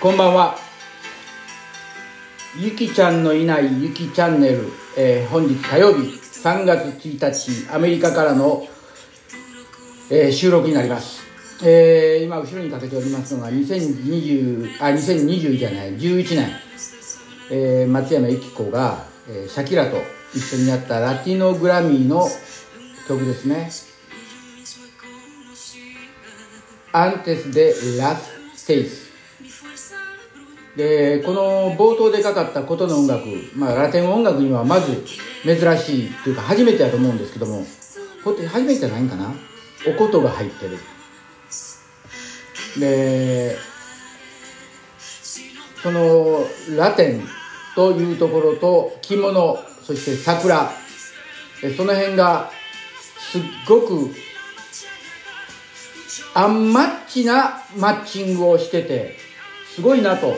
こんばんは。ゆきちゃんのいないゆきチャンネル、えー本日火曜日3月1日、アメリカからの、えー収録になります。えー今、後ろにかけておりますのが、2020、あ、2020じゃない、11年、えー松山由紀子が、えーシャキラと一緒にやったラティノグラミーの曲ですね。アンテス・で・ラス・セイス。で、この冒頭でかかったことの音楽、まあ、ラテン音楽にはまず珍しいというか初めてだと思うんですけども、これって初めてじゃないんかな？おことが入ってる。で、そのラテンというところと着物、そして桜、その辺がすっごくアンマッチなマッチングをしてて、すごいなと。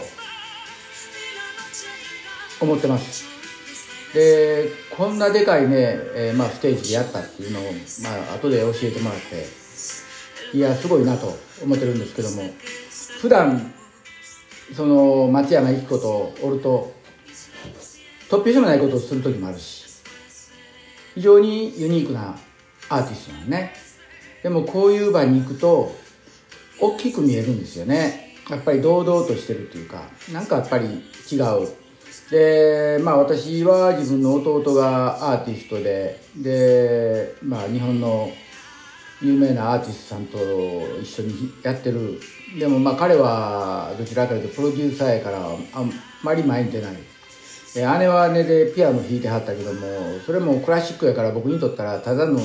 思ってます。で、こんなでかいね、えーまあ、ステージでやったっていうのを、まあ、後で教えてもらって、いや、すごいなと思ってるんですけども、普段、その、松山由紀子とおると、突拍子もないことをする時もあるし、非常にユニークなアーティストなのね。でもこういう場に行くと、大きく見えるんですよね。やっぱり堂々としてるっていうか、なんかやっぱり違う。で、まあ私は自分の弟がアーティストで、で、まあ日本の有名なアーティストさんと一緒にやってる。でもまあ彼はどちらかというとプロデューサーやからあんまり前に出ない。姉は姉でピアノ弾いてはったけどもそれもクラシックやから僕にとったらただの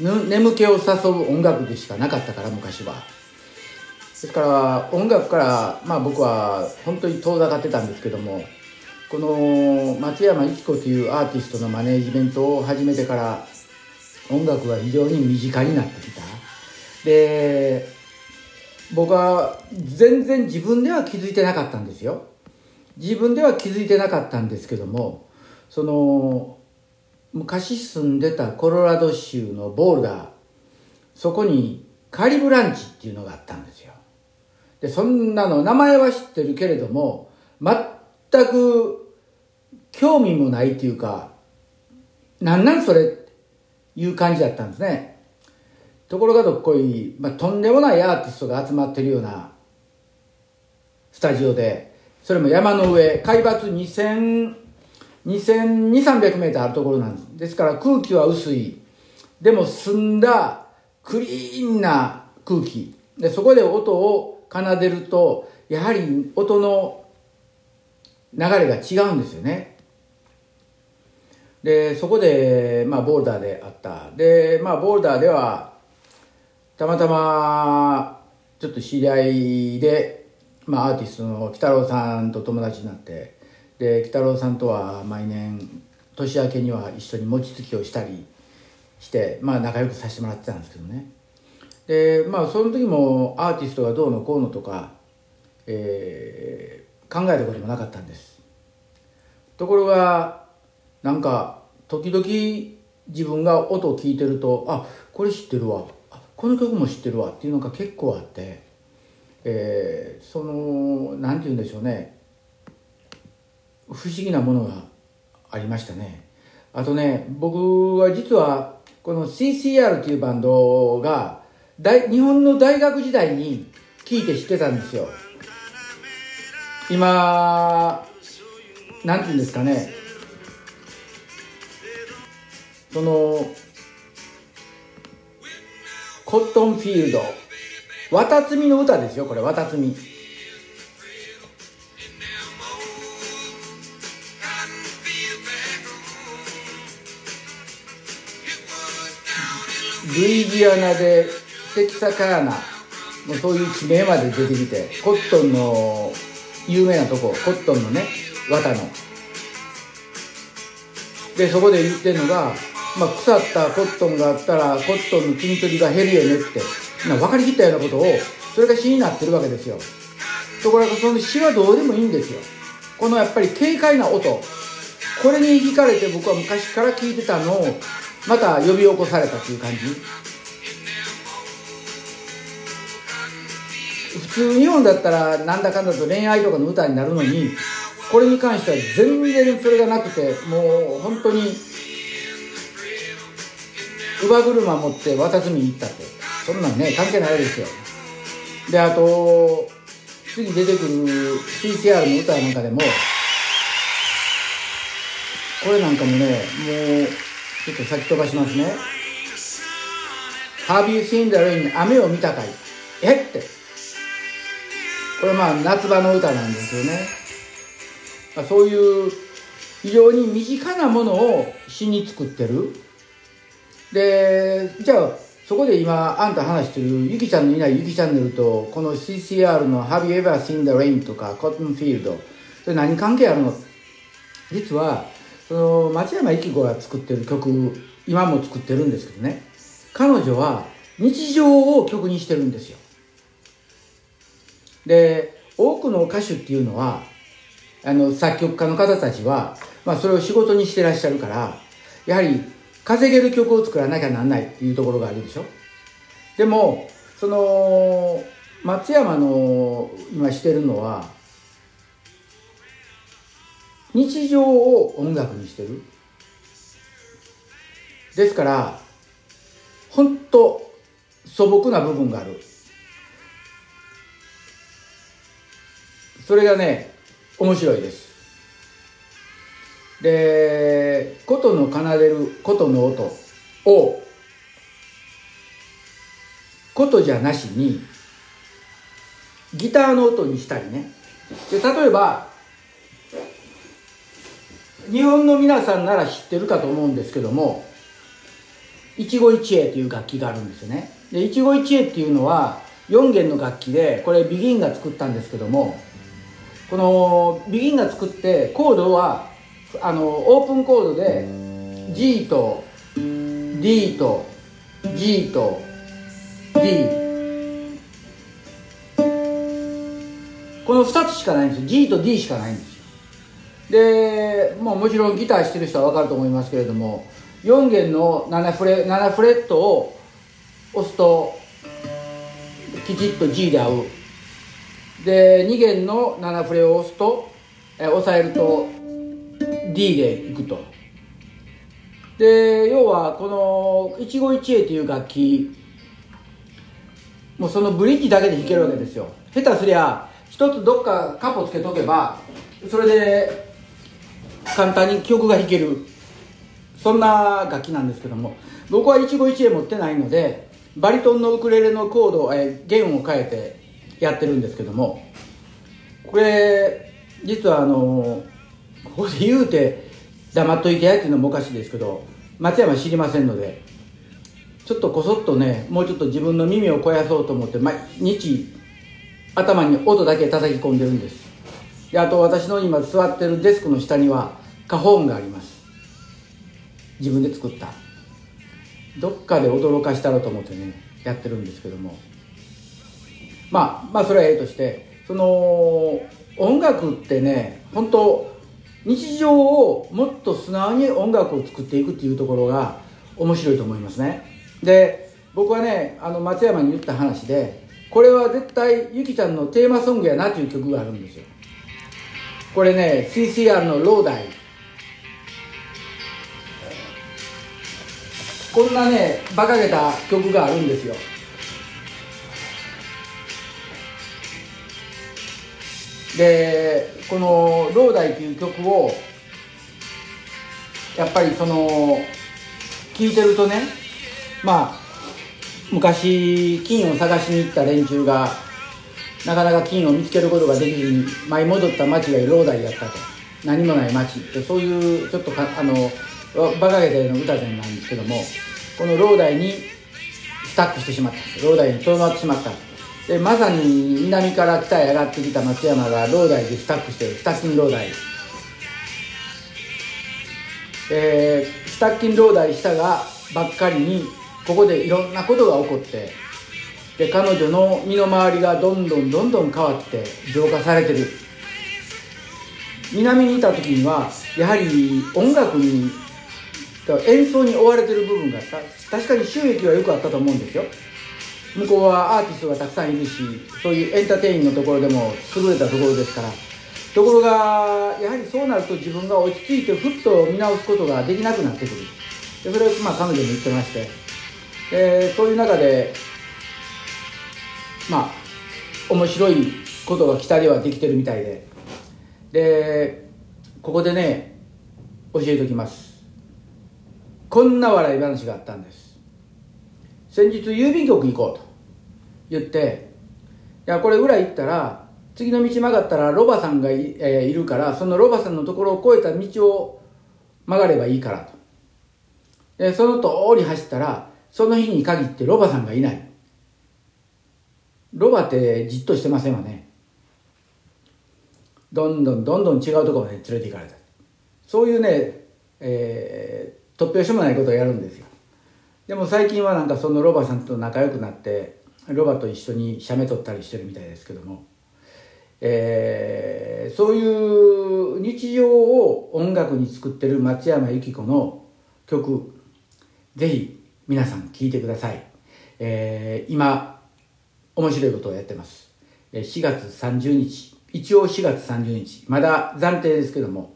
眠気を誘う音楽でしかなかったから昔はですから音楽からまあ僕は本当に遠ざかってたんですけどもこの松山由紀子というアーティストのマネージメントを始めてから音楽が非常に身近になってきた。で僕は全然自分では気づいてなかったんですよ。自分では気づいてなかったんですけどもその昔住んでたコロラド州のボールダーそこにカリブランチっていうのがあったんですよ。でそんなの名前は知ってるけれども全く興味もないっていうかなんなんそれっていう感じだったんですねところがどっこい、まあ、とんでもないアーティストが集まってるようなスタジオでそれも山の上、海抜2000、2200、300メートルあるところなんです。ですから空気は薄い。でも澄んだクリーンな空気。で、そこで音を奏でると、やはり音の流れが違うんですよね。で、そこで、まあ、ボルダーであった。で、まあ、ボルダーでは、たまたま、ちょっと知り合いで、まあ、アーティストの鬼太郎さんと友達になってで鬼太郎さんとは毎年年明けには一緒に餅つきをしたりして、まあ、仲良くさせてもらってたんですけどねでまあその時もアーティストがどうのこうのとか、えー考えたこともなかったんですところがなんか時々自分が音を聞いてるとあこれ知ってるわ。この曲も知ってるわ。っていうのが結構あって。えーその何て言うんでしょうね。不思議なものがありましたね。あとね僕は実はこの CCR というバンドが大日本の大学時代に聴いて知ってたんですよ。今何て言うんですかね。そのコットンフィールド。綿摘みの歌ですよこれ綿摘み。ルイジアナでテキサカーナ。もうそういう地名まで出てきてコットンの有名なとこコットンのね綿の。でそこで言ってるのが、まあ、腐ったコットンがあったらコットンの摘み取りが減るよねって。な分かりきったようなことをそれが詩になってるわけですよ。ところがその詩はどうでもいいんですよ。このやっぱり軽快な音。これに惹かれて僕は昔から聞いてたのをまた呼び起こされたっていう感じ。普通日本だったらなんだかんだと恋愛とかの歌になるのにこれに関しては全然それがなくてもう本当に乳母車持って渡ずに行ったって。そんなんね関係ないですよ。であと次出てくる CCR の歌なんかでもこれなんかもねもうちょっと先飛ばしますね。Have you seen the rain? 雨を見たかい。えって。これまあ夏場の歌なんですよね、まあ、そういう非常に身近なものを詩に作ってる。でじゃあそこで今あんた話してるゆきちゃんのいないゆきチャンネルとこの CCR の Have you ever seen the rain? とか Cotton Field それ何関係あるの？実はその松山由紀子が作ってる曲今も作ってるんですけどね。彼女は日常を曲にしてるんですよ。で多くの歌手っていうのはあの作曲家の方たちは、まあ、それを仕事にしてらっしゃるからやはり稼げる曲を作らなきゃなんないっていうところがあるでしょ？でもその松山の今してるのは日常を音楽にしてる。ですから本当素朴な部分がある。それがね面白いです。で琴の奏でる琴の音を琴じゃなしにギターの音にしたりね。で例えば日本の皆さんなら知ってるかと思うんですけども一期一会という楽器があるんですよね。で一期一会っていうのは4弦の楽器でこれビギンが作ったんですけどもこのビギンが作ってコードはあのオープンコードで G と D と G と D この2つしかないんですよ。G と D しかないんですよ。でもうもちろんギターしてる人は分かると思いますけれども4弦の7フレ ,7 フレットを押すときちっと G で合う。で2弦の7フレを押すと、え押さえると D でいくと。で要はこの一期一会という楽器もうそのブリッジだけで弾けるわけですよ。下手すりゃ一つどっかカポつけとけばそれで簡単に曲が弾ける。そんな楽器なんですけども。僕は一期一会持ってないのでバリトンのウクレレのコード、え弦を変えてやってるんですけども。これ実はあのここで言うて黙っといてやっていうのもおかしいですけど松山知りませんのでちょっとこそっとねもうちょっと自分の耳を肥やそうと思って毎日頭に音だけ叩き込んでるんです。であと私の今座ってるデスクの下には花本があります。自分で作った。どっかで驚かしたろと思ってねやってるんですけども。まあまあそれはええとしてその音楽ってね本当日常をもっと素直に音楽を作っていくっていうところが面白いと思いますね。で僕はねあの松山に言った話でこれは絶対ゆきちゃんのテーマソングやなという曲があるんですよ。これね CCR の「ローダイ」こんなね馬鹿げた曲があるんですよ。でこの「ローダイ」という曲をやっぱりその聴いてるとねまあ昔金を探しに行った連中がなかなか金を見つけることができずに舞い戻った町がローダイやったと。何もない町ってそういうちょっとかあのバカげたような歌じゃなんですけどもこのローダイにスタックしてしまったローダイにとどまってしまったでまさに南から北へ上がってきた松山がローダイでスタックしてる。スタッキンローダイ。えー、スタッキンローダイしたがばっかりにここでいろんなことが起こってで彼女の身の回りがどんどんどんどん変わって浄化されてる。南にいた時にはやはり音楽に演奏に追われてる部分があった。確かに収益はよくあったと思うんですよ。向こうはアーティストがたくさんいるしそういうエンターテインのところでも優れたところですから。ところがやはりそうなると自分が落ち着いてふっと見直すことができなくなってくる。でそれをまあ彼女も言ってまして、えー、そういう中でまあ面白いことが北ではできてるみたいで。でここでね教えておきます。こんな笑い話があったんです。先日郵便局行こうと。言っていやこれ裏行ったら次の道曲がったらロバさんがい,、えー、いるからそのロバさんのところを越えた道を曲がればいいからと。でその通り走ったらその日に限ってロバさんがいない。ロバってじっとしてませんわね。どんどんどんどん違うところまで連れて行かれた。そういうね、えー、突拍子もないことをやるんですよ。でも最近はなんかそのロバさんと仲良くなってロバと一緒に写メ撮ったりしてるみたいですけども、えー、そういう日常を音楽に作ってる松山由紀子の曲ぜひ皆さん聴いてください、えー、今面白いことをやってます。4月30日。一応4月30日。まだ暫定ですけども。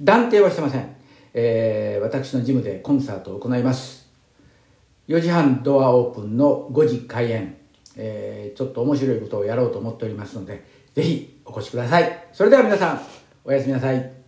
断定はしてません、えー、私のジムでコンサートを行います。4時半ドアオープンの5時開演、えー、ちょっと面白いことをやろうと思っておりますのでぜひお越しください。それでは皆さんおやすみなさい。